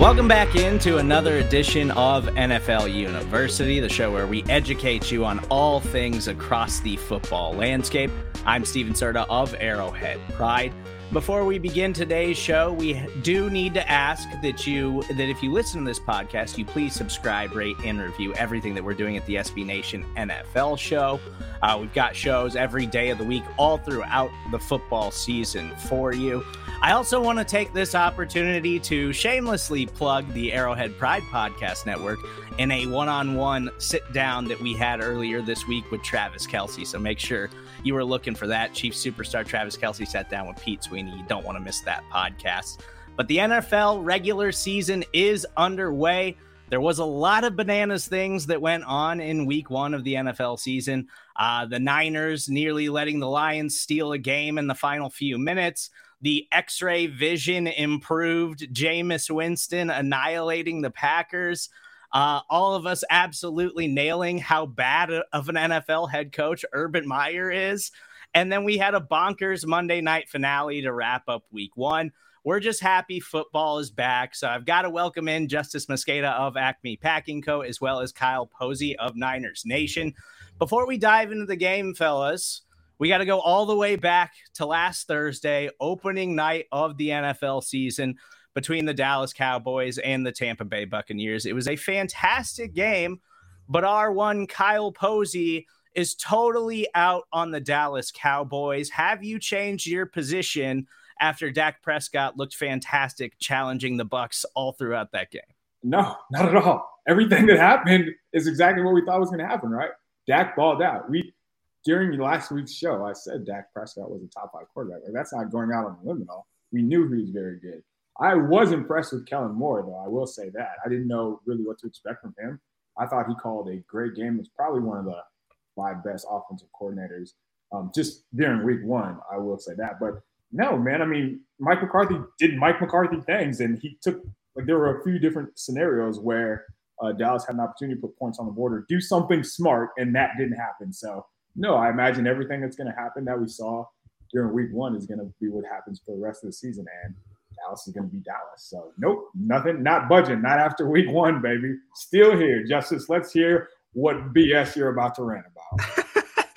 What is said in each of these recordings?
Welcome back into another edition of NFL University, the show where we educate you on all things across the football landscape. I'm Stephen Serda of Arrowhead Pride. Before we begin today's show, we do need to ask that you that if you listen to this podcast, you please subscribe, rate, and review everything that we're doing at the SB Nation NFL show. Uh, we've got shows every day of the week, all throughout the football season for you. I also want to take this opportunity to shamelessly plug the Arrowhead Pride Podcast Network in a one on one sit down that we had earlier this week with Travis Kelce. So make sure you were looking for that. Chief superstar Travis Kelce sat down with Pete Sweeney. You don't want to miss that podcast. But the NFL regular season is underway. There was a lot of bananas things that went on in week one of the NFL season. Uh, the Niners nearly letting the Lions steal a game in the final few minutes. The X ray vision improved. Jameis Winston annihilating the Packers. Uh, all of us absolutely nailing how bad of an NFL head coach Urban Meyer is. And then we had a bonkers Monday night finale to wrap up week one. We're just happy football is back. So I've got to welcome in Justis Mosqueda of Acme Packing Co., as well as Kyle Posey of Niners Nation. Before we dive into the game, fellas, we got to go all the way back to last Thursday, opening night of the NFL season between the Dallas Cowboys and the Tampa Bay Buccaneers. It was a fantastic game, but our one Kyle Posey is totally out on the Dallas Cowboys. Have you changed your position after Dak Prescott looked fantastic challenging the Bucks all throughout that game? No, not at all. Everything that happened is exactly what we thought was going to happen, right? Dak balled out. We during last week's show, I said Dak Prescott was a top five quarterback. Like that's not going out on a limb at all. We knew he was very good. I was impressed with Kellen Moore, though. I will say that. I didn't know really what to expect from him. I thought he called a great game. It's probably one of the five best offensive coordinators um, just during week one. I will say that. But no, man, I mean, Mike McCarthy did Mike McCarthy things, and he took, like, there were a few different scenarios where uh, Dallas had an opportunity to put points on the board or do something smart, and that didn't happen. So, no, I imagine everything that's going to happen that we saw during week one is going to be what happens for the rest of the season. And Dallas is going to be Dallas. So, nope, nothing, not budging, not after week one, baby. Still here. Justis, let's hear what BS you're about to rant about.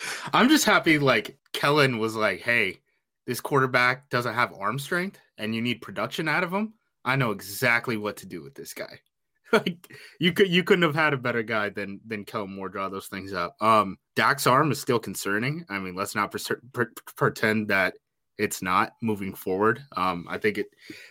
I'm just happy, like, Kellen was like, hey, this quarterback doesn't have arm strength and you need production out of him. I know exactly what to do with this guy. like you could you couldn't have had a better guy than than Kellen Moore draw those things up. Um, Dak's arm is still concerning. I mean, let's not pre- pre- pretend that it's not moving forward. Um, I think it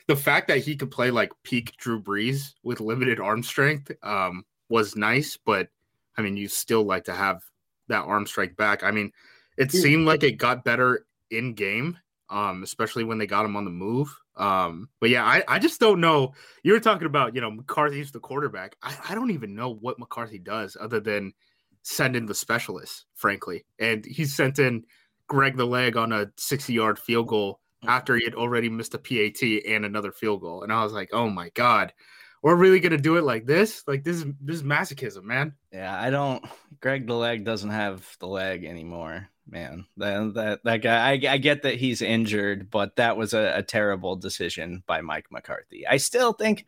the fact that he could play like peak Drew Brees with limited arm strength um, was nice, but I mean, you still like to have that arm strike back. I mean, it seemed like it got better in game, um, especially when they got him on the move. Um, but yeah, I, I just don't know. You were talking about, you know, McCarthy's the quarterback. I, I don't even know what McCarthy does other than send in the specialists, frankly. And he sent in Greg the leg on a 60 yard field goal after he had already missed a PAT and another field goal. And I was like, oh my God, we're really gonna do it like this? Like this is this is masochism, man. Yeah, I don't Greg the leg doesn't have the leg anymore, man. That that, that guy I, I get that he's injured, but that was a, a terrible decision by Mike McCarthy. I still think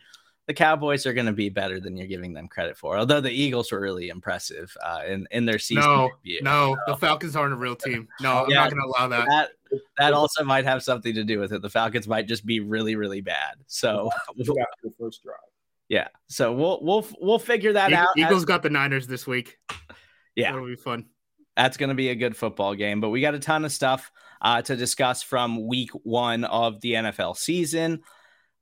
the Cowboys are going to be better than you're giving them credit for. Although the Eagles were really impressive uh, in in their season. No, debut. no, the Falcons aren't a real team. No, I'm Yeah. not going to allow that. that that also might have something to do with it. The Falcons might just be really really bad. So After the first drive. Yeah, so we'll we'll we'll figure that Eag- out. Eagles got the Niners this week. Yeah. That'll be fun. that's going to be a good football game. But we got a ton of stuff uh, to discuss from week one of the NFL season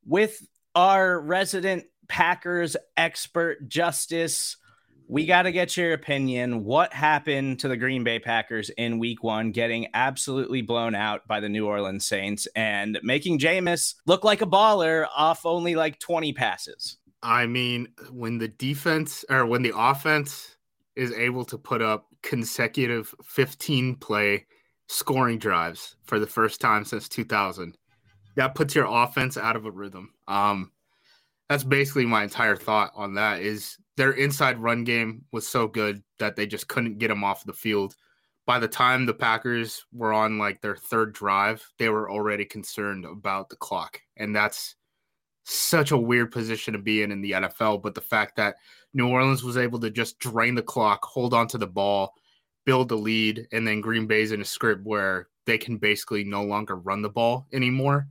with our resident Packers expert, Justis. We got to get your opinion. What happened to the Green Bay Packers in week one, getting absolutely blown out by the New Orleans Saints and making Jameis look like a baller off only like 20 passes? I mean, when the defense or when the offense is able to put up consecutive 15 play scoring drives for the first time since 2000, that puts your offense out of a rhythm. Um, that's basically my entire thought on that is their inside run game was so good that they just couldn't get them off the field. By the time the Packers were on like their third drive, they were already concerned about the clock. And that's such a weird position to be in in the NFL. But the fact that New Orleans was able to just drain the clock, hold on to the ball, build the lead, and then Green Bay's in a script where they can basically no longer run the ball anymore.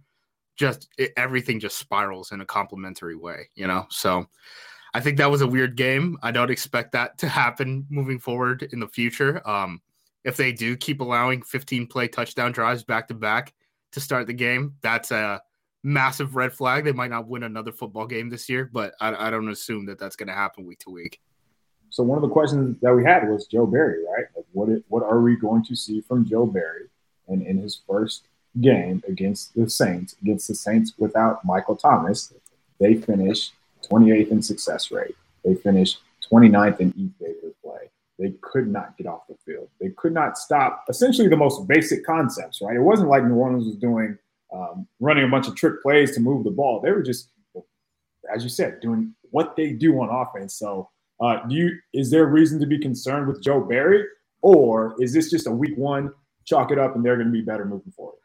Just it, everything just spirals in a complementary way, you know? So I think that was a weird game. I don't expect that to happen moving forward in the future. Um, if they do keep allowing 15 play touchdown drives back to back to start the game, that's a massive red flag. They might not win another football game this year, but I, I don't assume that that's going to happen week to week. So one of the questions that we had was Joe Barry, right? Like what what are we going to see from Joe Barry and in his first game against the Saints, against the Saints without Michael Thomas, they finished 28th in success rate. They finished 29th in E favor play. They could not get off the field. They could not stop essentially the most basic concepts, right? It wasn't like New Orleans was doing um, running a bunch of trick plays to move the ball. They were just, as you said, doing what they do on offense. So, uh, do you is there reason to be concerned with Joe Barry, or is this just a week one? Chalk it up, and they're going to be better moving forward.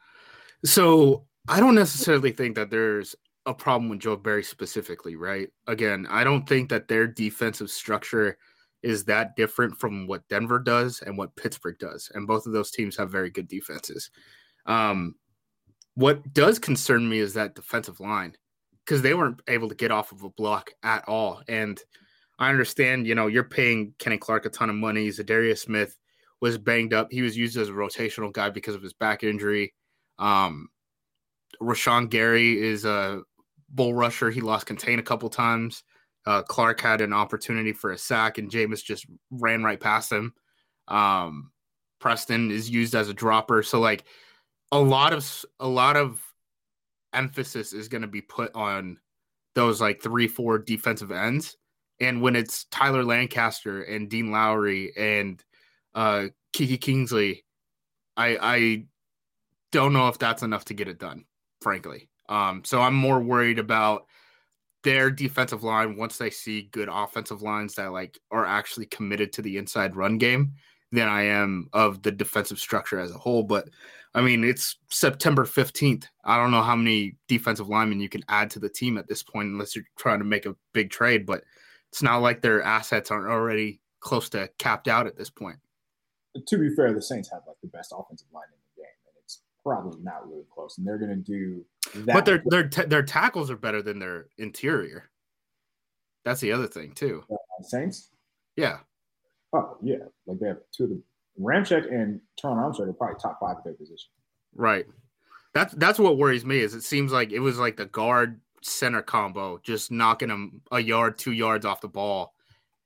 So I don't necessarily think that there's a problem with Joe Barry specifically, right? Again, I don't think that their defensive structure is that different from what Denver does and what Pittsburgh does. And both of those teams have very good defenses. Um, what does concern me is that defensive line because they weren't able to get off of a block at all. And I understand, you know, you're paying Kenny Clark a ton of money. Za'Darius Smith was banged up. He was used as a rotational guy because of his back injury. Um, Rashan Gary is a bull rusher. He lost contain a couple times. Uh, Clark had an opportunity for a sack, and Jameis just ran right past him. Um, Preston is used as a dropper, so like a lot of a lot of emphasis is going to be put on those like three, four defensive ends. And when it's Tyler Lancaster and Dean Lowry and uh, Kiki Kingsley, I I don't know if that's enough to get it done, frankly. Um, so I'm more worried about their defensive line once they see good offensive lines that like are actually committed to the inside run game than I am of the defensive structure as a whole. But I mean, it's September 15th. I don't know how many defensive linemen you can add to the team at this point, unless you're trying to make a big trade. But it's not like their assets aren't already close to capped out at this point. To be fair, the Saints have like the best offensive line in the game, and it's probably not really close. And they're going to do that. But their their ta- their tackles are better than their interior. That's the other thing too. Uh, Saints. Yeah, Oh yeah, like they have two of the Ramczyk and Terron Armstead are probably top five at their position. right. That's that's what worries me. Is it seems like it was like the guard center combo, just knocking them a yard, two yards off the ball,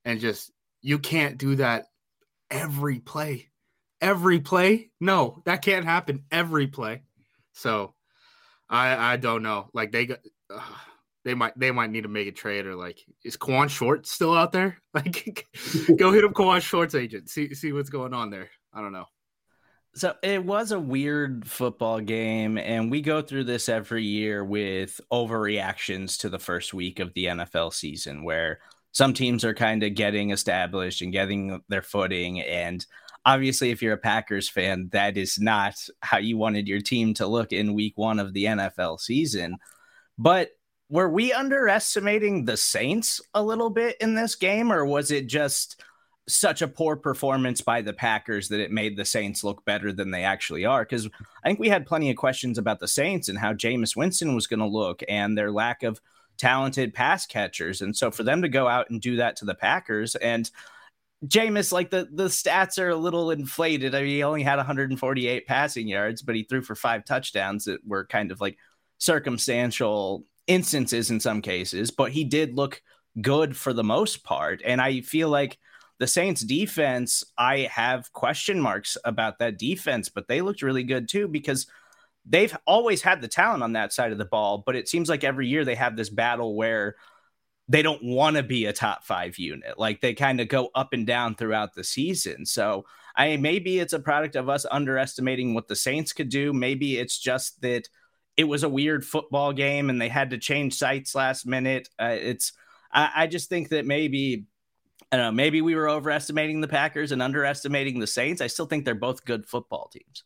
and just you can't do that every play. Every play, no, that can't happen every play. So, I I don't know. Like they got. Uh, they might they might need to make a trade or like is Kawann Short still out there? Like go hit up Kawann Short's agent. See see what's going on there. I don't know. So it was a weird football game, and we go through this every year with overreactions to the first week of the NFL season, where some teams are kind of getting established and getting their footing. And obviously, if you're a Packers fan, that is not how you wanted your team to look in week one of the NFL season. But were we underestimating the Saints a little bit in this game, or was it just such a poor performance by the Packers that it made the Saints look better than they actually are? Because I think we had plenty of questions about the Saints and how Jameis Winston was going to look and their lack of talented pass catchers. And so for them to go out and do that to the Packers and Jameis, like the the stats are a little inflated. I mean, he only had 148 passing yards, but he threw for five touchdowns that were kind of like circumstantial instances in some cases, but he did look good for the most part. And I feel like the Saints defense, I have question marks about that defense, but they looked really good too because they've always had the talent on that side of the ball. But it seems like every year they have this battle where they don't want to be a top five unit. Like they kind of go up and down throughout the season. So I maybe it's a product of us underestimating what the Saints could do. Maybe it's just that it was a weird football game and they had to change sites last minute. Uh, it's I, I, just think that maybe I don't know, maybe we were overestimating the Packers and underestimating the Saints. I still think they're both good football teams.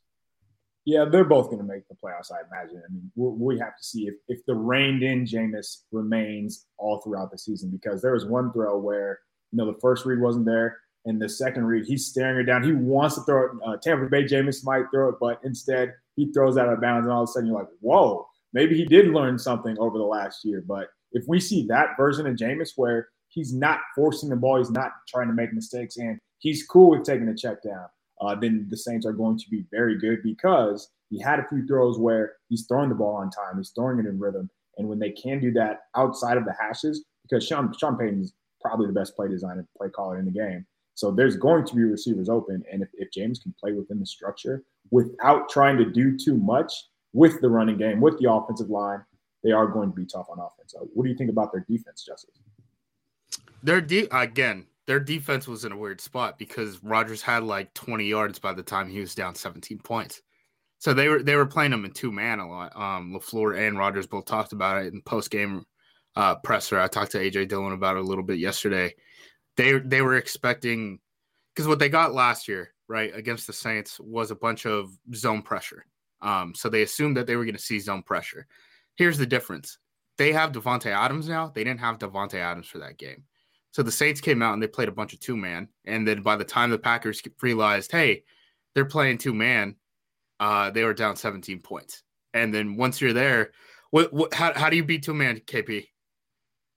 Yeah, they're both going to make the playoffs, I imagine. I mean, we have to see if, if the reined in Jameis remains all throughout the season because there was one throw where, you know, the first read wasn't there. And the second read, he's staring it down. He wants to throw it. Uh, Tampa Bay Jameis might throw it, but instead he throws out of bounds, and all of a sudden you're like, whoa, maybe he did learn something over the last year. But if we see that version of Jameis where he's not forcing the ball, he's not trying to make mistakes, and he's cool with taking a check down, uh, then the Saints are going to be very good because he had a few throws where he's throwing the ball on time, he's throwing it in rhythm. And when they can do that outside of the hashes, because Sean, Sean Payton is probably the best play designer, play caller in the game. So there's going to be receivers open. And if, if Jameis can play within the structure without trying to do too much with the running game, with the offensive line, they are going to be tough on offense. What do you think about their defense, Justis? Their de- again, their defense was in a weird spot because Rodgers had like 20 yards by the time he was down 17 points. So they were they were playing them in two man a lot. Um, LaFleur and Rodgers both talked about it in post game uh, presser. I talked to AJ Dillon about it a little bit yesterday. They they were expecting because what they got last year, right, against the Saints was a bunch of zone pressure. Um, so they assumed that they were going to see zone pressure. Here's the difference: they have Davante Adams now. They didn't have Davante Adams for that game. So the Saints came out and they played a bunch of two man. And then by the time the Packers realized, hey, they're playing two man, uh, they were down 17 points. And then once you're there, what, what how, how do you beat two man, KP?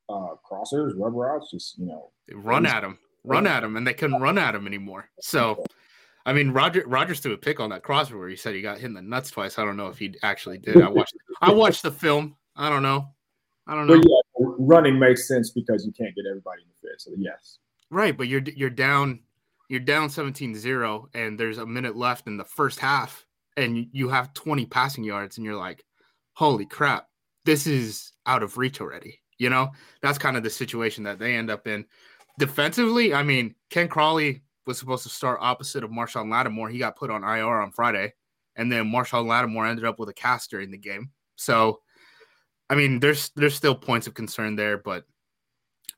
Uh, crossers, rubber routes, just you know, run at them, run at them, and they couldn't run at them anymore. So, I mean, Roger Rogers threw a pick on that crosser where he said he got hit in the nuts twice. I don't know if he actually did. I watched I watched the film. I don't know. I don't know. But yeah, running makes sense because you can't get everybody in the fit. So yes. Right, but you're you're down you're down 17-0 and there's a minute left in the first half and you have 20 passing yards and you're like, "Holy crap. This is out of reach already." You know? That's kind of the situation that they end up in. Defensively, I mean, Ken Crawley was supposed to start opposite of Marshon Lattimore. He got put on IR on Friday, and then Marshon Lattimore ended up with a cast during the game. So I mean, there's there's still points of concern there, but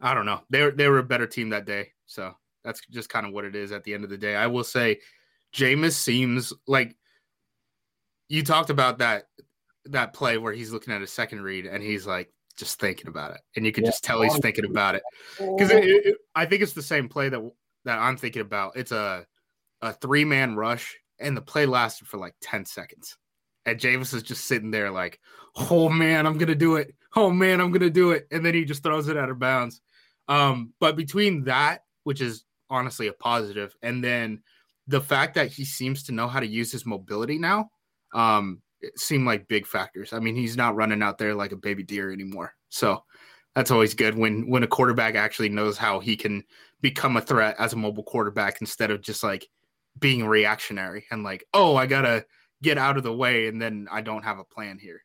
I don't know. They they were a better team that day, so that's just kind of what it is at the end of the day. I will say, Jameis seems like you talked about that that play where he's looking at a second read and he's like just thinking about it, and you can yeah. just tell he's thinking about it because I think it's the same play that that I'm thinking about. It's a a three man rush, and the play lasted for like ten seconds. And Jameis is just sitting there like, oh man, I'm gonna do it. Oh man, I'm gonna do it. And then he just throws it out of bounds. Um, but between that, which is honestly a positive, and then the fact that he seems to know how to use his mobility now, um, seem like big factors. I mean, he's not running out there like a baby deer anymore. So that's always good when when a quarterback actually knows how he can become a threat as a mobile quarterback instead of just like being reactionary and like, oh, I gotta get out of the way and then I don't have a plan here.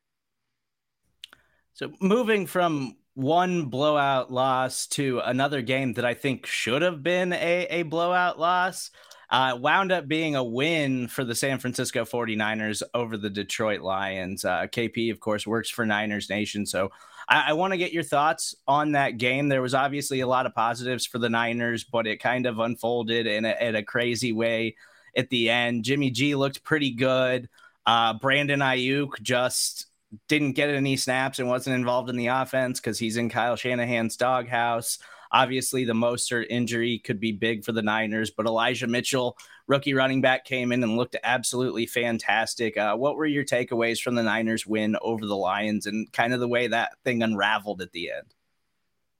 So moving from one blowout loss to another game that I think should have been a, a blowout loss. Uh, wound up being a win for the San Francisco 49ers over the Detroit Lions. Uh, KP, of course, works for Niners Nation. So I, I want to get your thoughts on that game. There was obviously a lot of positives for the Niners, but it kind of unfolded in a, in a crazy way at the end. Jimmy G looked pretty good. Uh, Brandon Aiyuk just didn't get any snaps and wasn't involved in the offense because he's in Kyle Shanahan's doghouse. Obviously, the Mostert injury could be big for the Niners, but Elijah Mitchell, rookie running back, came in and looked absolutely fantastic. Uh, what were your takeaways from the Niners win over the Lions and kind of the way that thing unraveled at the end?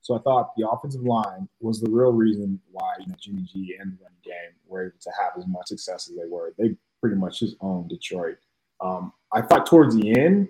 So I thought the offensive line was the real reason why you know, Jimmy G and the running game were able to have as much success as they were. They pretty much just owned Detroit. Um, I thought towards the end,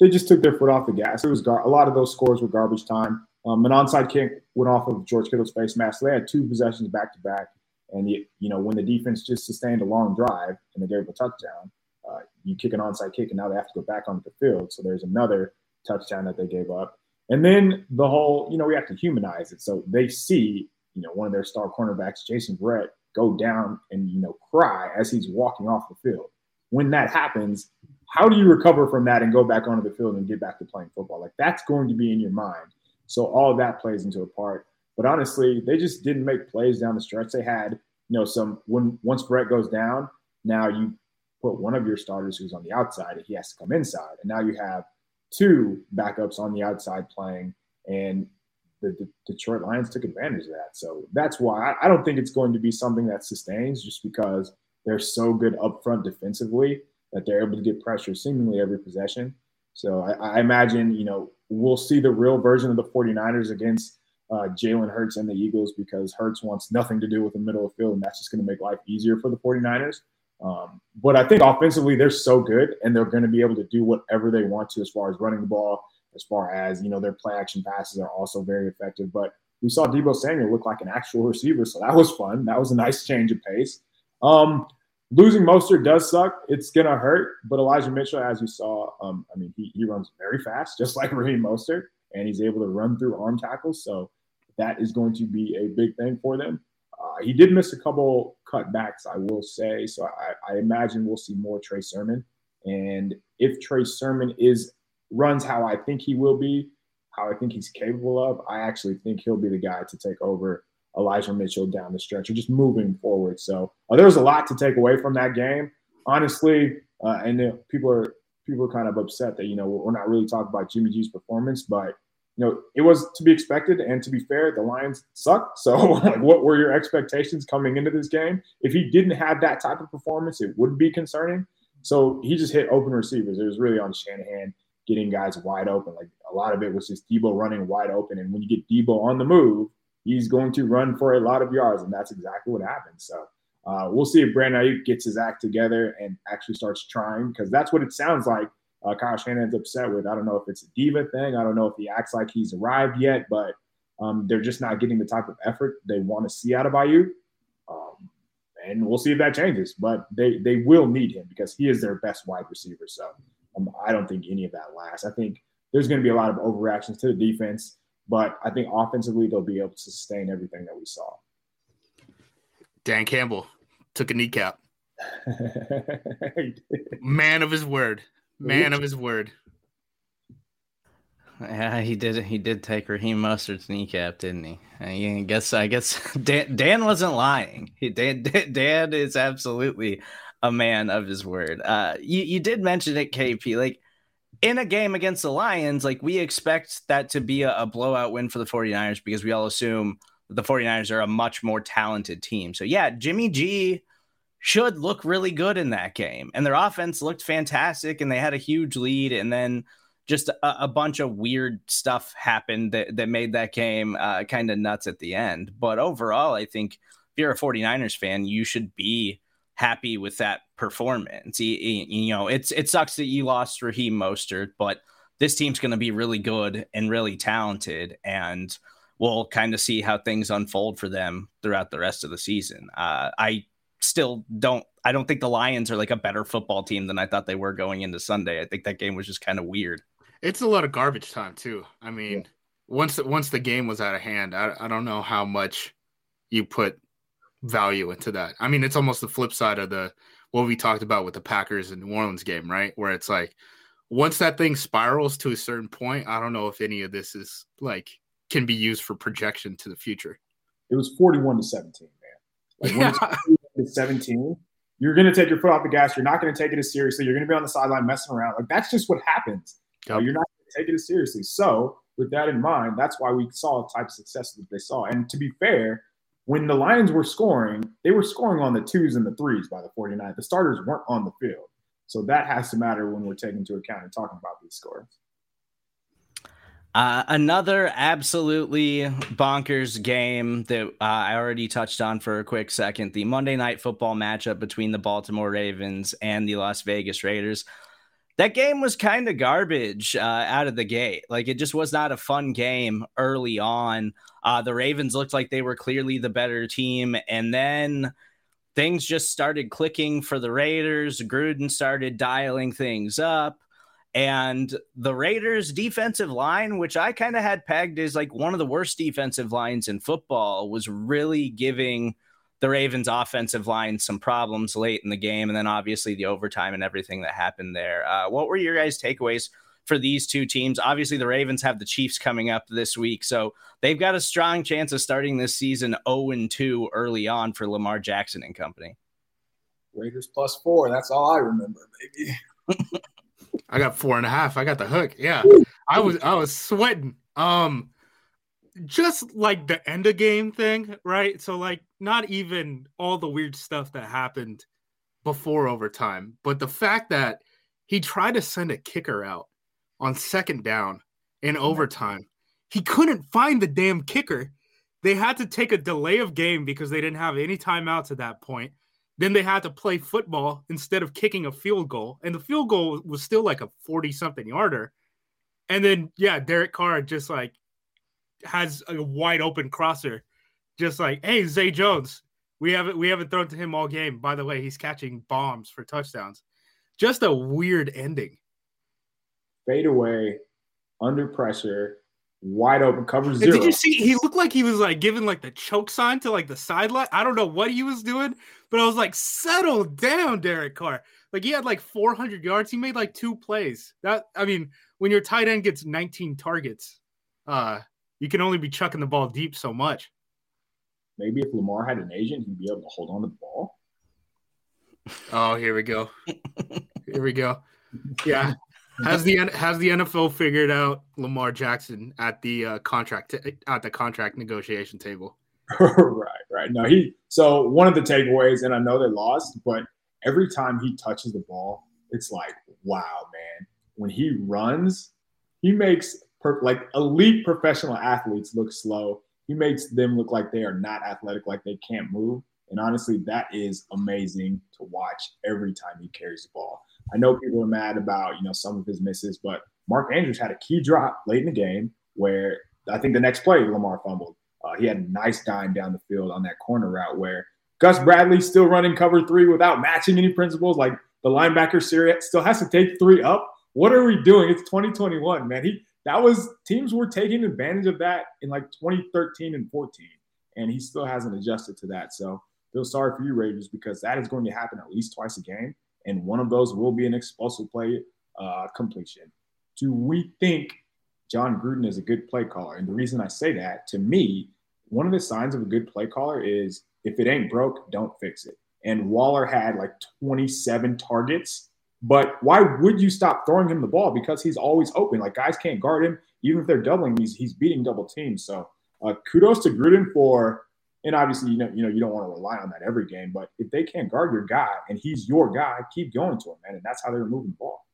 they just took their foot off the gas. It was gar- a lot of those scores were garbage time. Um, an onside kick went off of George Kittle's face mask. So they had two possessions back to back. And, you, you know, when the defense just sustained a long drive and they gave a touchdown, uh, you kick an onside kick and now they have to go back onto the field. So there's another touchdown that they gave up. And then the whole, you know, we have to humanize it. So they see, you know, one of their star cornerbacks, Jason Verrett, go down and, you know, cry as he's walking off the field. When that happens, how do you recover from that and go back onto the field and get back to playing football? Like that's going to be in your mind. So all that plays into a part. But honestly, they just didn't make plays down the stretch. They had, you know, some when once Verrett goes down, now you put one of your starters who's on the outside and he has to come inside. And now you have two backups on the outside playing. And the, the Detroit Lions took advantage of that. So that's why I, I don't think it's going to be something that sustains just because they're so good up front defensively that they're able to get pressure seemingly every possession. So I, I imagine, you know, we'll see the real version of the 49ers against uh, Jalen Hurts and the Eagles because Hurts wants nothing to do with the middle of the field, and that's just going to make life easier for the 49ers. Um, but I think offensively, they're so good, and they're going to be able to do whatever they want to as far as running the ball, as far as, you know, their play action passes are also very effective. But we saw Deebo Samuel look like an actual receiver, so that was fun. That was a nice change of pace. Um, losing Mostert does suck. It's gonna hurt. But Elijah Mitchell, as you saw, um, I mean, he, he runs very fast, just like Raheem Mostert, and he's able to run through arm tackles. So that is going to be a big thing for them. Uh, he did miss a couple cutbacks, I will say. So I, I imagine we'll see more Trey Sermon. And if Trey Sermon is runs how I think he will be, how I think he's capable of, I actually think he'll be the guy to take over Elijah Mitchell down the stretch or just moving forward. So uh, there was a lot to take away from that game, honestly. Uh, and people are people are kind of upset that you know we're not really talking about Jimmy G's performance, but you know it was to be expected. And to be fair, the Lions suck. So like, what were your expectations coming into this game? If he didn't have that type of performance, it would be concerning. So he just hit open receivers. It was really on Shanahan getting guys wide open. Like a lot of it was just Deebo running wide open. And when you get Deebo on the move, he's going to run for a lot of yards, and that's exactly what happened. So uh, we'll see if Brandon Aiyuk gets his act together and actually starts trying, because that's what it sounds like. Uh, Kyle Shanahan's upset with. I don't know if it's a diva thing. I don't know if he acts like he's arrived yet, but um, they're just not getting the type of effort they want to see out of Aiyuk. Um, and we'll see if that changes. But they they will need him because he is their best wide receiver. So um, I don't think any of that lasts. I think there's going to be a lot of overreactions to the defense. But I think offensively, they'll be able to sustain everything that we saw. Dan Campbell took a kneecap. Man of his word. Man of his word. Yeah, he did. He did take Raheem Mostert's kneecap, didn't he? I guess. I guess Dan, Dan wasn't lying. He, Dan, Dan is absolutely a man of his word. Uh, you you did mention it, KP. Like in a game against the Lions, like we expect that to be a, a, blowout win for the 49ers because we all assume the 49ers are a much more talented team. So, yeah, Jimmy G should look really good in that game. And their offense looked fantastic and they had a huge lead. And then just a, a bunch of weird stuff happened that, that made that game uh, kind of nuts at the end. But overall, I think if you're a 49ers fan, you should be happy with that performance. He, he, you know, it's it sucks that you lost Raheem Mostert, but this team's going to be really good and really talented, and we'll kind of see how things unfold for them throughout the rest of the season. Uh, I still don't. I don't think the Lions are like a better football team than I thought they were going into Sunday. I think that game was just kind of weird. It's a lot of garbage time too. I mean, yeah. once once the game was out of hand, I, I don't know how much you put value into that. I mean, it's almost the flip side of the what we talked about with the Packers and New Orleans game, right? Where it's like once that thing spirals to a certain point, I don't know if any of this is like can be used for projection to the future. It was 41 to 17, man. Like yeah. when it's 17, you're going to take your foot off the gas. You're not going to take it as seriously. You're going to be on the sideline messing around. Like that's just what happens. Uh, you're not taking it as seriously. So, with that in mind, that's why we saw the type of success that they saw. And to be fair, when the Lions were scoring, they were scoring on the twos and the threes by the 49. The starters weren't on the field. So that has to matter when we're taking into account and talking about these scores. Uh, another absolutely bonkers game that uh, I already touched on for a quick second the Monday night football matchup between the Baltimore Ravens and the Las Vegas Raiders. That game was kind of garbage uh, out of the gate. Like it just was not a fun game early on. Uh, the Ravens looked like they were clearly the better team. And then things just started clicking for the Raiders. Gruden started dialing things up. And the Raiders' defensive line, which I kind of had pegged as like one of the worst defensive lines in football, was really giving the Ravens' offensive line some problems late in the game. And then obviously the overtime and everything that happened there. Uh, what were your guys' takeaways for these two teams? Obviously, the Ravens have the Chiefs coming up this week. So they've got a strong chance of starting this season 0 2 early on for Lamar Jackson and company. Raiders plus four. That's all I remember, baby. I got four and a half. I got the hook. Yeah. I was I was sweating. Um just like the end of game thing, right? So like not even all the weird stuff that happened before overtime, but the fact that he tried to send a kicker out on second down in overtime. He couldn't find the damn kicker. They had to take a delay of game because they didn't have any timeouts at that point. Then they had to play football instead of kicking a field goal. And the field goal was still like a 40 something yarder. And then, yeah, Derek Carr just like has a wide open crosser, just like, hey, Zay Jones, we haven't we haven't thrown to him all game. By the way, he's catching bombs for touchdowns. Just a weird ending. Fade away, under pressure, wide open, cover zero. did you see? He looked like he was like giving like the choke sign to like the sideline. I don't know what he was doing, but I was like, settle down, Derek Carr. Like he had like 400 yards. He made like two plays. That I mean, when your tight end gets 19 targets, uh, you can only be chucking the ball deep so much. Maybe if Lamar had an agent, he'd be able to hold on to the ball. Oh, here we go. here we go. Yeah, has the has the NFL figured out Lamar Jackson at the uh, contract at the contract negotiation table? right, right. No, he. So one of the takeaways, and I know they lost, but every time he touches the ball, it's like, wow, man. When he runs, he makes per, like elite professional athletes look slow. He makes them look like they are not athletic, like they can't move. And honestly, that is amazing to watch every time he carries the ball. I know people are mad about you know some of his misses, but Mark Andrews had a key drop late in the game where I think the next play Lamar fumbled. Uh, he had a nice dime down the field on that corner route where Gus Bradley still running cover three without matching any principles. Like the linebacker Syria still has to take three up. What are we doing? It's 2021, man. He that was teams were taking advantage of that in like 2013 and 14, and he still hasn't adjusted to that. So feel sorry for you, Raiders, because that is going to happen at least twice a game and one of those will be an explosive play uh, completion. Do we think Jon Gruden is a good play caller? And the reason I say that, to me, one of the signs of a good play caller is if it ain't broke, don't fix it. And Waller had like 27 targets, but why would you stop throwing him the ball? Because he's always open. Like guys can't guard him, even if they're doubling. He's he's beating double teams. So uh, kudos to Gruden for and obviously, you know, you know, you don't want to rely on that every game, but if they can't guard your guy and he's your guy, keep going to him, man. And that's how they're moving the ball.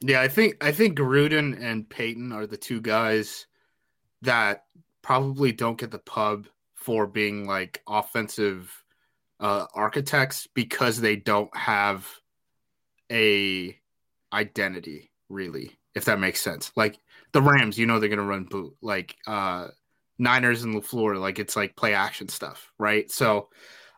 Yeah, I think I think Gruden and Payton are the two guys that probably don't get the pub for being like offensive uh, architects because they don't have a identity really if that makes sense like the rams you know they're going to run boot like uh Niners and LaFleur, like it's like play action stuff, right? So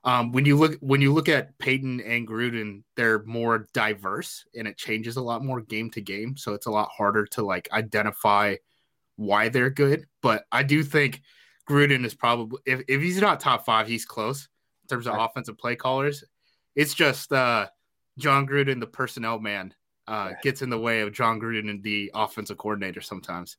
um, when you look when you look at Payton and Gruden, they're more diverse and it changes a lot more game to game. So it's a lot harder to like identify why they're good. But I do think Gruden is probably if, if he's not top five, he's close in terms of right. offensive play callers. It's just uh, Jon Gruden, the personnel man, uh, gets in the way of Jon Gruden and the offensive coordinator sometimes.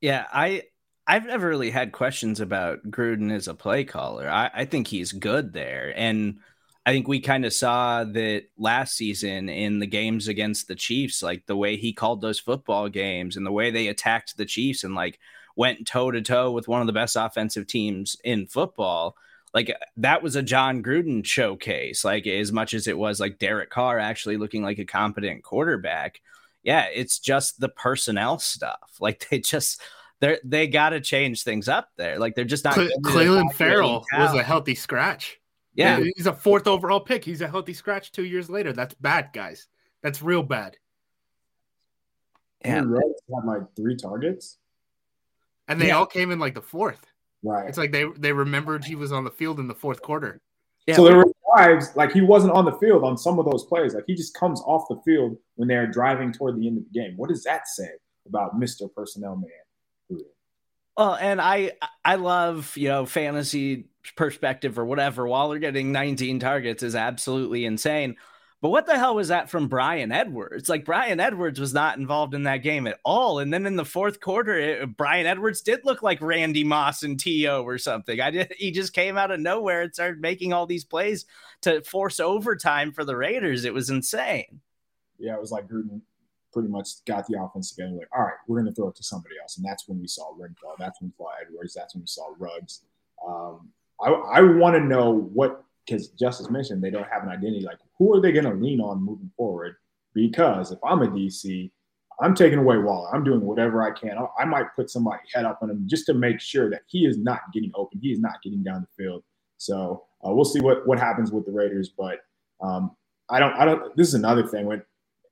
Yeah, I I've never really had questions about Gruden as a play caller. I, I think he's good there. And I think we kind of saw that last season in the games against the Chiefs, like the way he called those football games and the way they attacked the Chiefs and like went toe to toe with one of the best offensive teams in football. Like uh, that was a Jon Gruden showcase, like as much as it was like Derek Carr actually looking like a competent quarterback. Yeah, it's just the personnel stuff. Like they just they they got to change things up there. Like they're just not. Cle- Clelin Ferrell was a healthy scratch. Yeah, he's a fourth overall pick. He's a healthy scratch two years later. That's bad, guys. That's real bad. Yeah, Ruggs had like three targets, and they yeah. all came in like the fourth. Right. It's like they they remembered he was on the field in the fourth quarter. Yeah. So there were drives like he wasn't on the field on some of those plays. Like he just comes off the field when they're driving toward the end of the game. What does that say about Mister Personnel Man? Well, and I I love you know fantasy perspective or whatever, while they're getting 19 targets is absolutely insane. But what the hell was that from Bryan Edwards? Like Bryan Edwards was not involved in that game at all. And then in the fourth quarter, it, Bryan Edwards did look like Randy Moss and To or something. I did. He just came out of nowhere and started making all these plays to force overtime for the Raiders. It was insane. Yeah, it was like Gruden pretty much got the offense together. Like, all right, we're going to throw it to somebody else, and that's when we saw Renfrow. That's when we saw Edwards. That's when we saw Ruggs. Um, I, I want to know what because Justis mentioned they don't have an identity. Like, who are they going to lean on moving forward? Because if I'm a DC, I'm taking away Waller. I'm doing whatever I can. I, might put somebody head up on him just to make sure that he is not getting open. He is not getting down the field. So uh, we'll see what what happens with the Raiders. But um, I don't. I don't. This is another thing when,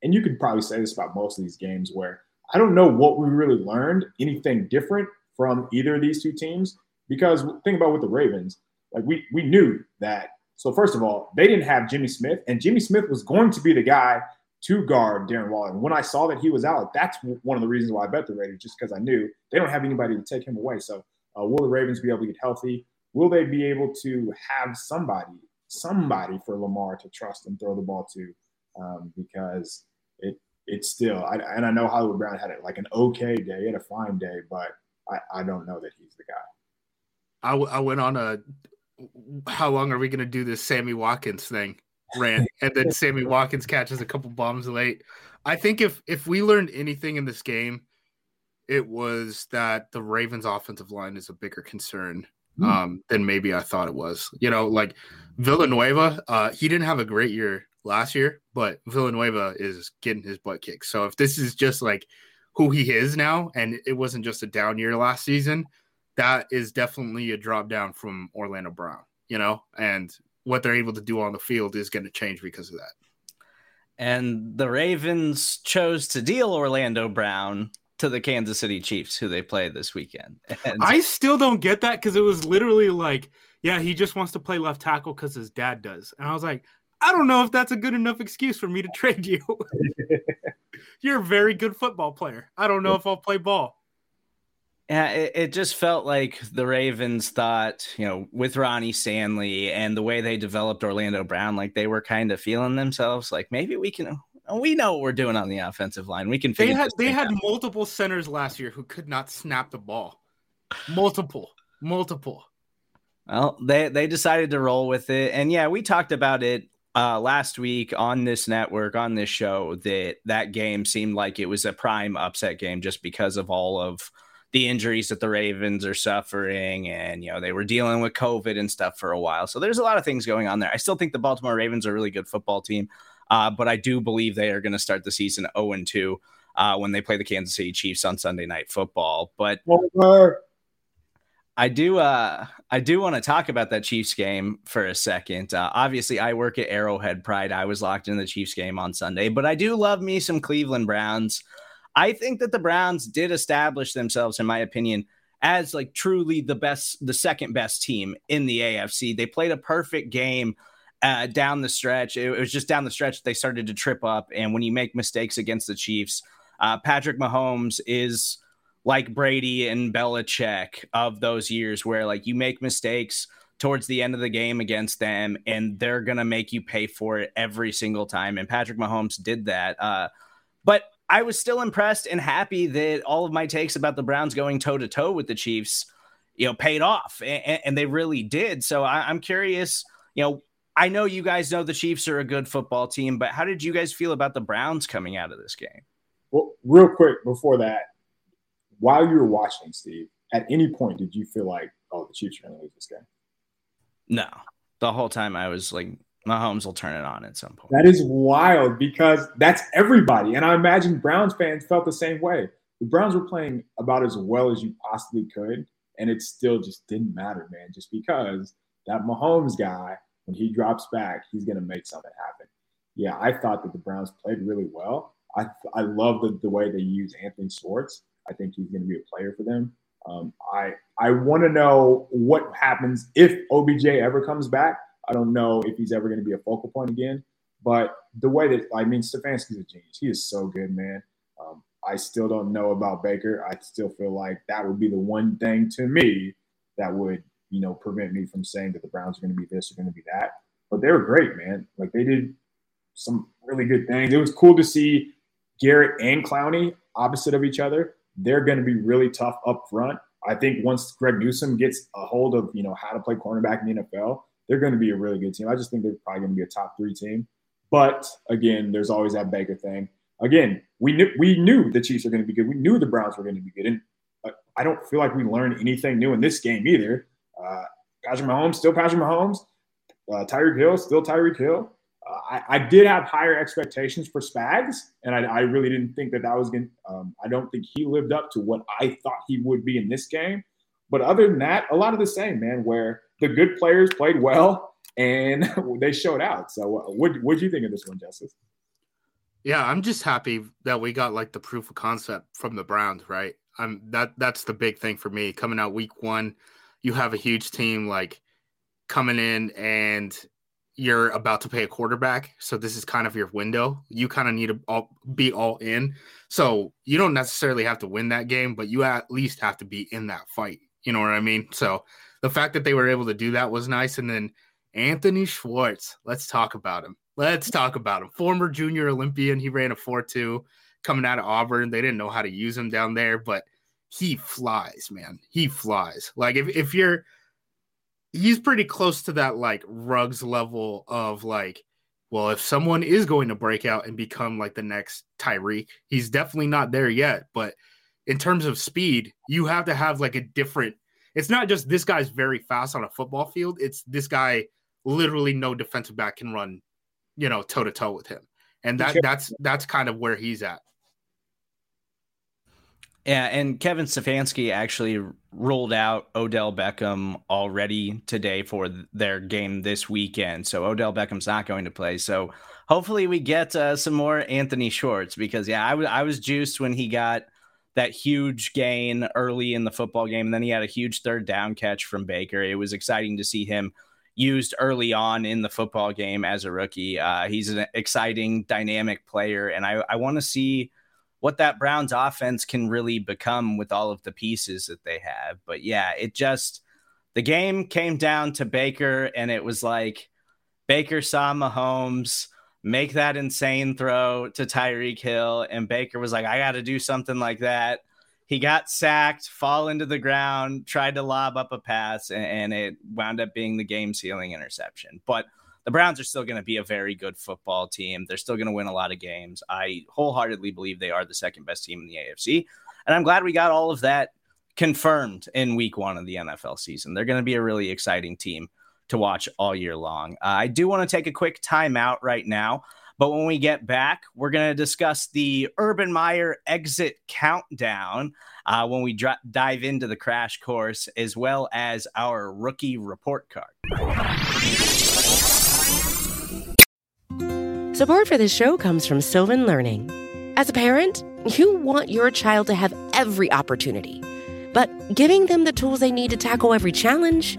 and you could probably say this about most of these games where I don't know what we really learned anything different from either of these two teams because think about with the Ravens, like we we knew that. So first of all, they didn't have Jimmy Smith, and Jimmy Smith was going to be the guy to guard Darren Waller. And when I saw that he was out, that's one of the reasons why I bet the Raiders, just because I knew they don't have anybody to take him away. So uh, will the Ravens be able to get healthy? Will they be able to have somebody, somebody for Lamar to trust and throw the ball to? Um, because it it's still, I, and I know Hollywood Brown had it like an okay day, he had a fine day, but I, I don't know that he's the guy. I, w- I went on a how long are we going to do this Sammy Watkins thing rant and then Sammy Watkins catches a couple bombs late. I think if if we learned anything in this game, it was that the Ravens offensive line is a bigger concern mm. um, than maybe I thought it was. You know, like Villanueva, uh, he didn't have a great year last year, but Villanueva is getting his butt kicked. So if this is just like who he is now, and it wasn't just a down year last season, that is definitely a drop down from Orlando Brown, you know, and what they're able to do on the field is going to change because of that. And the Ravens chose to deal Orlando Brown to the Kansas City Chiefs, who they play this weekend. And I still don't get that because it was literally like, yeah, he just wants to play left tackle because his dad does. And I was like, I don't know if that's a good enough excuse for me to trade you. You're a very good football player. I don't know if I'll play ball. Yeah, it, it, just felt like the Ravens thought, you know, with Ronnie Stanley and the way they developed Orlando Brown, like they were kind of feeling themselves like maybe we can we know what we're doing on the offensive line. We can They had they had out. multiple centers last year who could not snap the ball. Multiple. Multiple. Well, they they decided to roll with it. And yeah, we talked about it uh, last week on this network on this show that that game seemed like it was a prime upset game just because of all of the injuries that the Ravens are suffering, and you know they were dealing with COVID and stuff for a while. So there's a lot of things going on there. I still think the Baltimore Ravens are a really good football team, uh, but I do believe they are going to start the season 0 and 2 uh, when they play the Kansas City Chiefs on Sunday Night Football. But I do uh, I do want to talk about that Chiefs game for a second. Uh, obviously, I work at Arrowhead Pride. I was locked in the Chiefs game on Sunday, but I do love me some Cleveland Browns. I think that the Browns did establish themselves, in my opinion, as like truly the best, the second best team in the AFC. They played a perfect game uh, down the stretch. It, was just down the stretch they started to trip up. And when you make mistakes against the Chiefs, uh, Patrick Mahomes is like Brady and Belichick of those years where like you make mistakes towards the end of the game against them and they're to make you pay for it every single time. And Patrick Mahomes did that. Uh, but I was still impressed and happy that all of my takes about the Browns going toe to toe with the Chiefs, you know, paid off, and, and they really did. So I, am curious, you know, I know you guys know the Chiefs are a good football team, but how did you guys feel about the Browns coming out of this game? Well, real quick before that, while you were watching, Steve, at any point did you feel like, oh, the Chiefs are going to lose this game? No, the whole time I was like, Mahomes will turn it on at some point. That is wild because that's everybody, and I imagine Browns fans felt the same way. The Browns were playing about as well as you possibly could, and it still just didn't matter, man. Just because that Mahomes guy, when he drops back, he's going to make something happen. Yeah, I thought that the Browns played really well. I I love the, the way they use Anthony Schwartz. I think he's going to be a player for them. Um, I I want to know what happens if OBJ ever comes back. I don't know if he's ever going to be a focal point again. But the way that I mean, Stefanski's a genius. He is so good, man. Um, I still don't know about Baker. I still feel like that would be the one thing to me that would you know prevent me from saying that the Browns are going to be this or going to be that. But they were great, man. Like they did some really good things. It was cool to see Garrett and Clowney opposite of each other they're going to be really tough up front. I think once Greg Newsome gets a hold of you know how to play cornerback in the NFL, they're going to be a really good team. I just think they're probably going to be a top three team. But again, there's always that Baker thing. Again, we knew we knew the Chiefs are going to be good. We knew the Browns were going to be good, and uh, I don't feel like we learned anything new in this game either. Uh, Patrick Mahomes still Patrick Mahomes. Uh, Tyreek Hill still Tyreek Hill. I, I, did have higher expectations for Spags, and I, I really didn't think that that was going. Um, I don't think he lived up to what I thought he would be in this game. But other than that, a lot of the same, man. Where the good players played well and they showed out. So, uh, what what do you think of this one, Justis? Yeah, I'm just happy that we got like the proof of concept from the Browns, right? I'm that that's the big thing for me. Coming out week one, you have a huge team like coming in and you're about to pay a quarterback. So this is kind of your window. You kind of need to all, be all in. So you don't necessarily have to win that game, but you at least have to be in that fight. You know what I mean? So the fact that they were able to do that was nice. And then Anthony Schwartz, let's talk about him. Let's talk about him. Former junior Olympian. He ran a 4 2 coming out of Auburn. They didn't know how to use him down there, but he flies, man. He flies. Like if, if you're he's pretty close to that like Ruggs level of like, well, if someone is going to break out and become like the next Tyreek, he's definitely not there yet. But in terms of speed, you have to have like a different. It's not just this guy's very fast on a football field. It's this guy literally no defensive back can run, you know, toe to toe with him, and that that's that's kind of where he's at. Yeah, and Kevin Stefanski actually ruled out Odell Beckham already today for their game this weekend. So Odell Beckham's not going to play. So hopefully we get uh, some more Anthony Schwartz because yeah, I was I was juiced when he got that huge gain early in the football game. And then he had a huge third down catch from Baker. It was exciting to see him used early on in the football game as a rookie. Uh, he's an exciting, dynamic player, and I, I want to see what that Browns offense can really become with all of the pieces that they have. But yeah, it just the game came down to Baker, and it was like Baker saw Mahomes make that insane throw to Tyreek Hill, and Baker was like, I got to do something like that. He got sacked, fall into the ground, tried to lob up a pass, and, and it wound up being the game sealing interception. But the Browns are still going to be a very good football team. They're still going to win a lot of games. I wholeheartedly believe they are the second best team in the AFC. And I'm glad we got all of that confirmed in week one of the NFL season. They're going to be a really exciting team to watch all year long. Uh, I do want to take a quick timeout right now. But when we get back, we're going to discuss the Urban Meyer exit countdown uh, when we dr- dive into the crash course, as well as our rookie report card. Support for this show comes from Sylvan Learning. As a parent, you want your child to have every opportunity, but giving them the tools they need to tackle every challenge,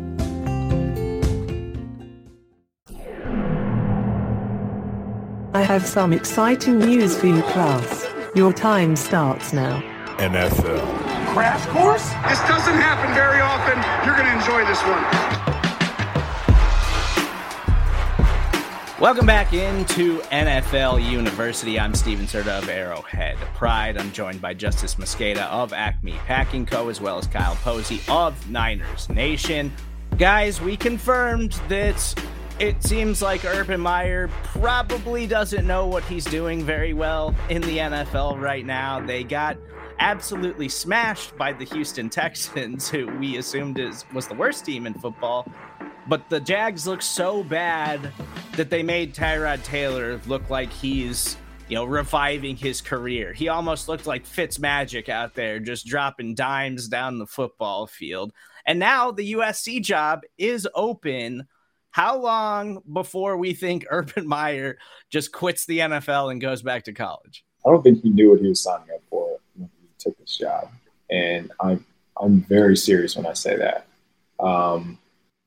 I have some exciting news for you, class. Your time starts now. NFL. Crash course? This doesn't happen very often. You're going to enjoy this one. Welcome back into NFL University. I'm Stephen Serda of Arrowhead Pride. I'm joined by Justis Mosqueda of Acme Packing Co., as well as Kyle Posey of Niners Nation. Guys, we confirmed that it seems like Urban Meyer probably doesn't know what he's doing very well in the NFL right now. They got absolutely smashed by the Houston Texans, who we assumed is was the worst team in football. But the Jags look so bad that they made Tyrod Taylor look like he's, you know, reviving his career. He almost looked like Fitz Magic out there, just dropping dimes down the football field. And now the USC job is open. How long before we think Urban Meyer just quits the NFL and goes back to college? I don't think he knew what he was signing up for when he took this job, and I'm I'm very serious when I say that. Um,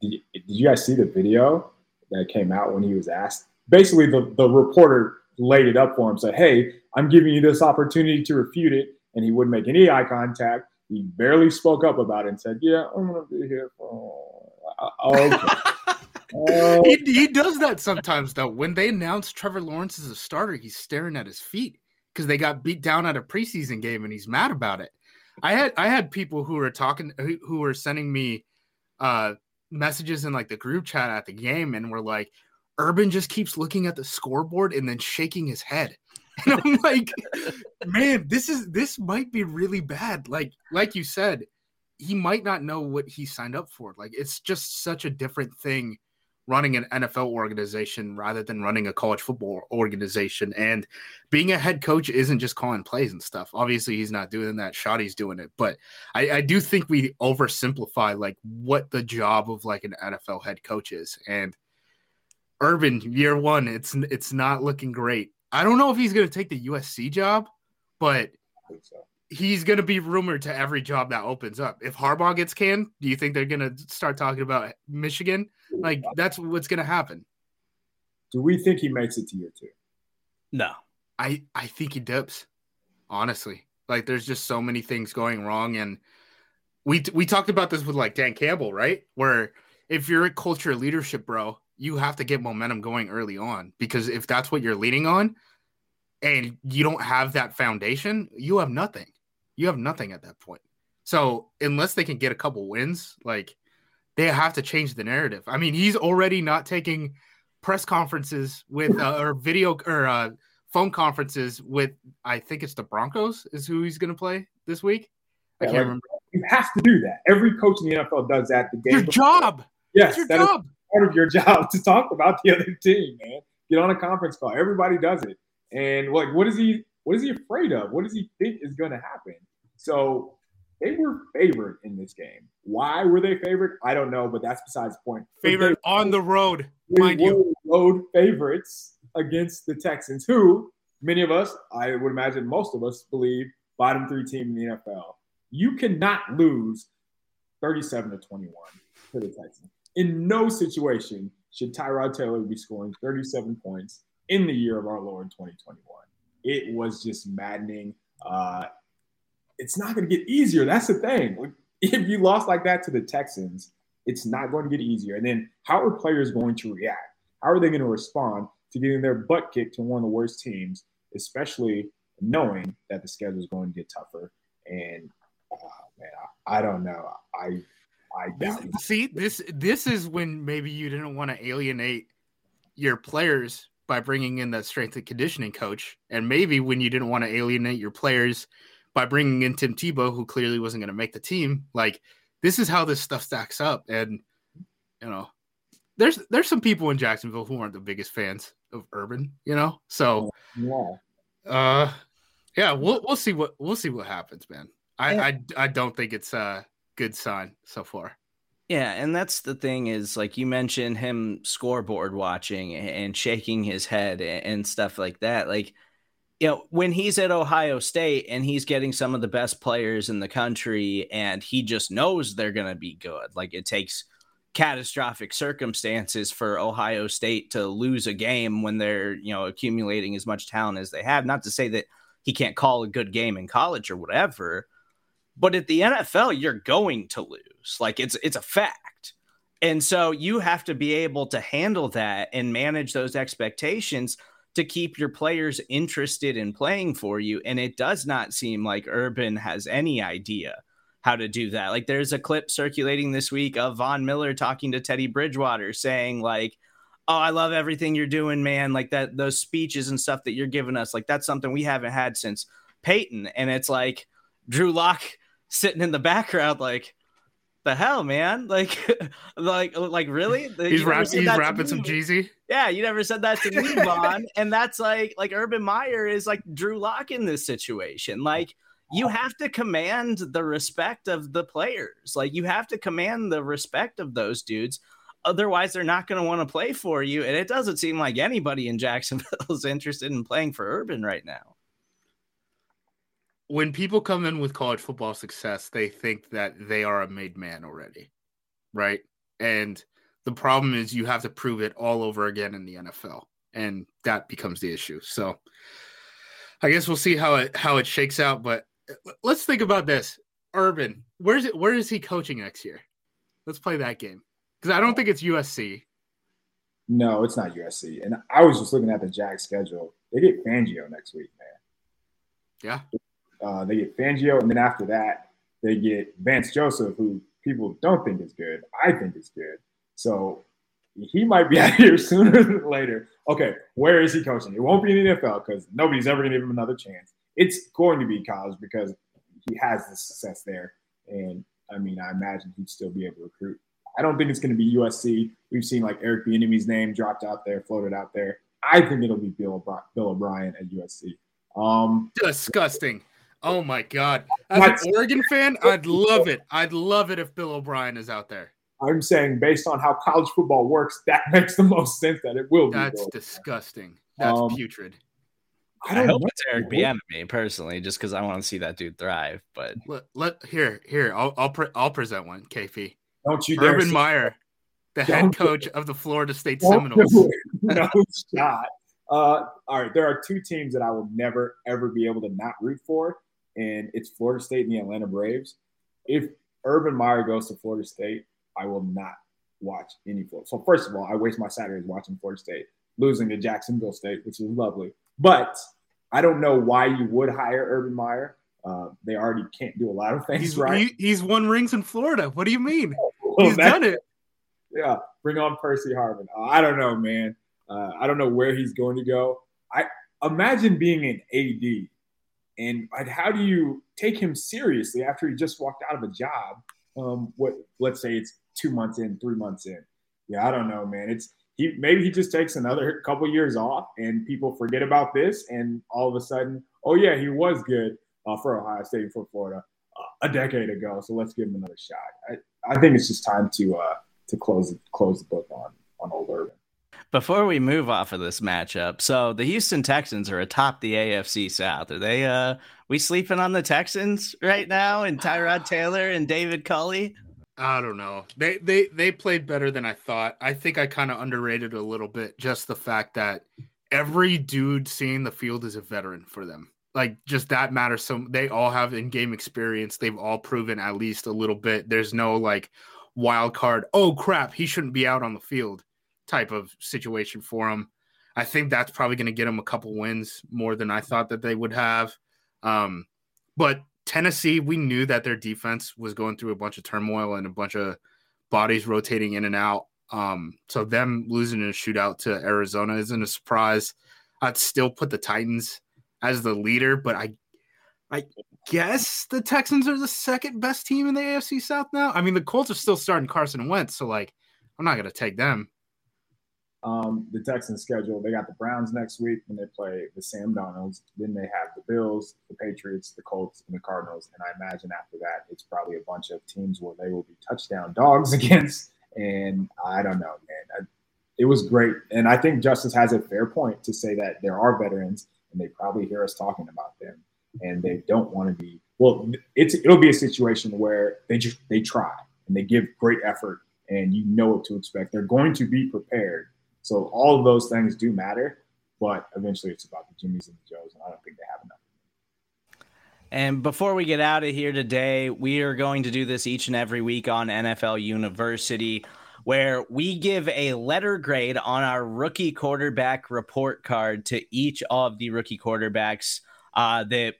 did, did you guys see the video that came out when he was asked? Basically, the, the reporter laid it up for him, said, Hey, I'm giving you this opportunity to refute it. And he wouldn't make any eye contact. He barely spoke up about it and said, Yeah, I'm going to be here for. Uh, okay. Uh, he, he does that sometimes, though. When they announce Trevor Lawrence as a starter, he's staring at his feet because they got beat down at a preseason game and he's mad about it. I had I had people who were talking who, who were sending me uh messages in like the group chat at the game and we're like, Urban just keeps looking at the scoreboard and then shaking his head. And I'm like, man, this is this might be really bad. Like, like you said, he might not know what he signed up for. Like, it's just such a different thing running an NFL organization rather than running a college football organization. And being a head coach isn't just calling plays and stuff. Obviously, he's not doing that. Shoddy's doing it. But I, I do think we oversimplify like what the job of like an NFL head coach is. And Urban, year one, it's it's not looking great. I don't know if he's gonna take the USC job, but he's going to be rumored to every job that opens up. If Harbaugh gets canned, do you think they're going to start talking about Michigan? Like that's what's going to happen. Do we think he makes it to year two? No. I I think he dips. Honestly, like there's just so many things going wrong, and we we talked about this with like Dan Campbell, right? Where if you're a culture leadership, bro, you have to get momentum going early on because if that's what you're leaning on, and you don't have that foundation, you have nothing. You have nothing at that point. So unless they can get a couple wins, like they have to change the narrative. I mean, he's already not taking press conferences with uh, or video or uh, phone conferences with. I think it's the Broncos is who he's going to play this week. I can't like, remember. You have to do that. Every coach in the NFL does that. The game Your job. Yes, your that is job. part of your job to talk about the other team, man. Get on a conference call. Everybody does it. And like, what is he? What is he afraid of? What does he think is going to happen? So they were favored in this game. Why were they favored? I don't know, but that's besides the point. They- on the road, mind you. road favorites against the Texans, who many of us, I would imagine most of us, believe bottom three team in the NFL. You cannot lose 37 to 21 to the Texans. In no situation should Tyrod Taylor be scoring 37 points in the year of our Lord 2021. It was just maddening. Uh, it's not going to get easier. That's the thing. If you lost like that to the Texans, it's not going to get easier. And then how are players going to react? How are they going to respond to getting their butt kicked to one of the worst teams, especially knowing that the schedule is going to get tougher? And oh, man, I, I don't know. I I doubt see, this this is when maybe you didn't want to alienate your players by bringing in that strength and conditioning coach, and maybe when you didn't want to alienate your players by bringing in Tim Tebow, who clearly wasn't going to make the team. Like this is how this stuff stacks up, and you know, there's there's some people in Jacksonville who aren't the biggest fans of Urban, you know. So Yeah. uh yeah, we'll we'll see what we'll see what happens, man. I I, I don't think it's a good sign so far. Yeah, and that's the thing is like you mentioned him scoreboard watching and shaking his head and stuff like that. Like, you know, when he's at Ohio State and he's getting some of the best players in the country and he just knows they're going to be good. Like it takes catastrophic circumstances for Ohio State to lose a game when they're, you know, accumulating as much talent as they have. Not to say that he can't call a good game in college or whatever, but at the NFL, you're going to lose. Like it's it's a fact. And so you have to be able to handle that and manage those expectations to keep your players interested in playing for you. And it does not seem like Urban has any idea how to do that. Like there's a clip circulating this week of Von Miller talking to Teddy Bridgewater saying, like, oh, I love everything you're doing, man. Like that, those speeches and stuff that you're giving us, like that's something we haven't had since Peyton. And it's like Drew Lock sitting in the background, like, the hell, man? Like, like, like, really? He's, rap- he's rapping some Jeezy. Yeah, you never said that to me, Von. and that's like, like Urban Meyer is like Drew Lock in this situation. Like, you have to command the respect of the players. Like, you have to command the respect of those dudes. Otherwise, they're not going to want to play for you. And it doesn't seem like anybody in Jacksonville is interested in playing for Urban right now. When people come in with college football success, they think that they are a made man already, right? And the problem is you have to prove it all over again in the NFL, and that becomes the issue. So, I guess we'll see how it how it shakes out. But uh, let's think about this: Urban, where's it? Where is he coaching next year? Let's play that game because I don't think it's USC. No, it's not USC. And I was just looking at the Jag schedule. They get Fangio next week, man. Yeah, Uh, they get Fangio, and then after that, they get Vance Joseph, who people don't think is good. I think is good. So he might be out here sooner than later. Okay, where is he coaching? It won't be in the NFL because nobody's ever going to give him another chance. It's going to be college because he has the success there. And I mean, I imagine he'd still be able to recruit. I don't think it's going to be USC. We've seen like Eric Bieniemy's name dropped out there, floated out there. I think it'll be Bill, O'Bri- Bill O'Brien at USC. Um, disgusting. Oh my god! As What? an Oregon fan, I'd love it. I'd love it if Bill O'Brien is out there. I'm saying based on how college football works, that makes the most sense that it will be. That's Bill. disgusting. That's Um, putrid. I I, don't hope know. it's Eric Bieniemy personally, just because I want to see that dude thrive. But Let, let here here I'll I'll, pre- I'll present one. KP Don't you Urban say- Meyer, the Don't head coach of the Florida State Don't Seminoles. No shot. Uh, all right, there are two teams that I will never ever be able to not root for, and it's Florida State and the Atlanta Braves. If Urban Meyer goes to Florida State, I will not watch any Florida. So first of all, I waste my Saturdays watching Florida State losing to Jacksonville State, which is lovely. But I don't know why you would hire Urban Meyer. Uh, they already can't do a lot of things He's right. he, he's won rings in Florida. What do you mean? Well, He's done it. yeah, bring on Percy Harvin. Uh, I don't know, man. Uh, I don't know where he's going to go. I imagine being an AD, and like, how do you take him seriously after he just walked out of a job? Um, what let's say it's two months in, three months in. Yeah, I don't know, man. It's he maybe he just takes another couple years off, and people forget about this, and all of a sudden, oh yeah, he was good uh, for Ohio State and for Florida uh, a decade ago. So let's give him another shot. I, I think it's just time to uh, to close close the book on on old Urban. Before we move off of this matchup, so the Houston Texans are atop the AFC South. Are they uh we sleeping on the Texans right now and Tyrod Taylor and David Culley? I don't know. They they they played better than I thought. I think I kind of underrated a little bit just the fact that every dude seeing the field is a veteran for them. Like just that matters. So they all have in-game experience. They've all proven at least a little bit. There's no like wild card. Oh crap, he shouldn't be out on the field type of situation for him. I think that's probably going to get him a couple wins more than I thought that they would have. Um, but Tennessee, we knew that their defense was going through a bunch of turmoil and a bunch of bodies rotating in and out. Um, so them losing in a shootout to Arizona isn't a surprise. I'd still put the Titans as the leader, but I I guess the Texans are the second best team in the AFC South now. I mean, the Colts are still starting Carson Wentz, so like I'm not going to take them. Um, the Texans schedule, they got the Browns next week when they play the Sam Darnolds. Then they have the Bills, the Patriots, the Colts, and the Cardinals. And I imagine after that, it's probably a bunch of teams where they will be touchdown dogs against. And I don't know, man. I, it was great. And I think Justis has a fair point to say that there are veterans and they probably hear us talking about them and they don't want to be well it's it'll be a situation where they just they try and they give great effort and you know what to expect they're going to be prepared so all of those things do matter but eventually it's about the Jimmys and the joes and i don't think they have enough and before we get out of here today, we are going to do this each and every week on NFL University, where we give a letter grade on our rookie quarterback report card to each of the rookie quarterbacks uh, that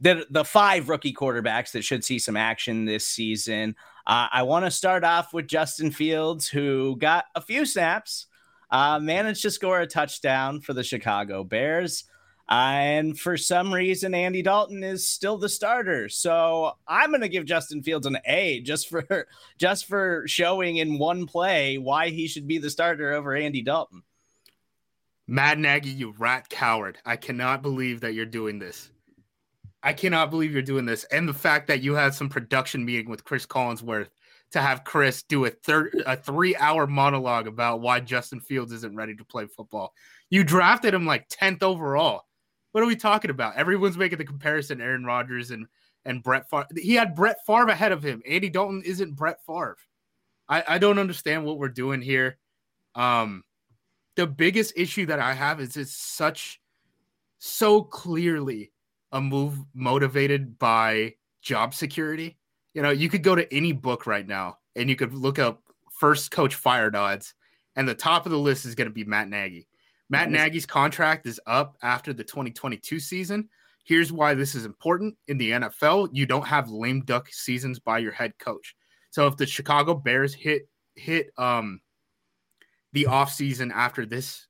the the five rookie quarterbacks that should see some action this season. Uh, I want to start off with Justin Fields, who got a few snaps, uh, managed to score a touchdown for the Chicago Bears. And for some reason, Andy Dalton is still the starter. So I'm going to give Justin Fields an A just for just for showing in one play why he should be the starter over Andy Dalton. Matt Nagy, you rat coward! I cannot believe that you're doing this. I cannot believe you're doing this. And the fact that you had some production meeting with Chris Collinsworth to have Chris do a third a three hour monologue about why Justin Fields isn't ready to play football. You drafted him like 10th overall. What are we talking about? Everyone's making the comparison Aaron Rodgers and and Brett Favre. He had Brett Favre ahead of him. Andy Dalton isn't Brett Favre. I, I don't understand what we're doing here. Um, the biggest issue that I have is it's such so clearly a move motivated by job security. You know, you could go to any book right now and you could look up first coach fired odds, and the top of the list is going to be Matt Nagy. Matt. Nagy's contract is up after the 2022 season. Here's why this is important in the NFL. You don't have lame duck seasons by your head coach. So if the Chicago Bears hit hit um the offseason after this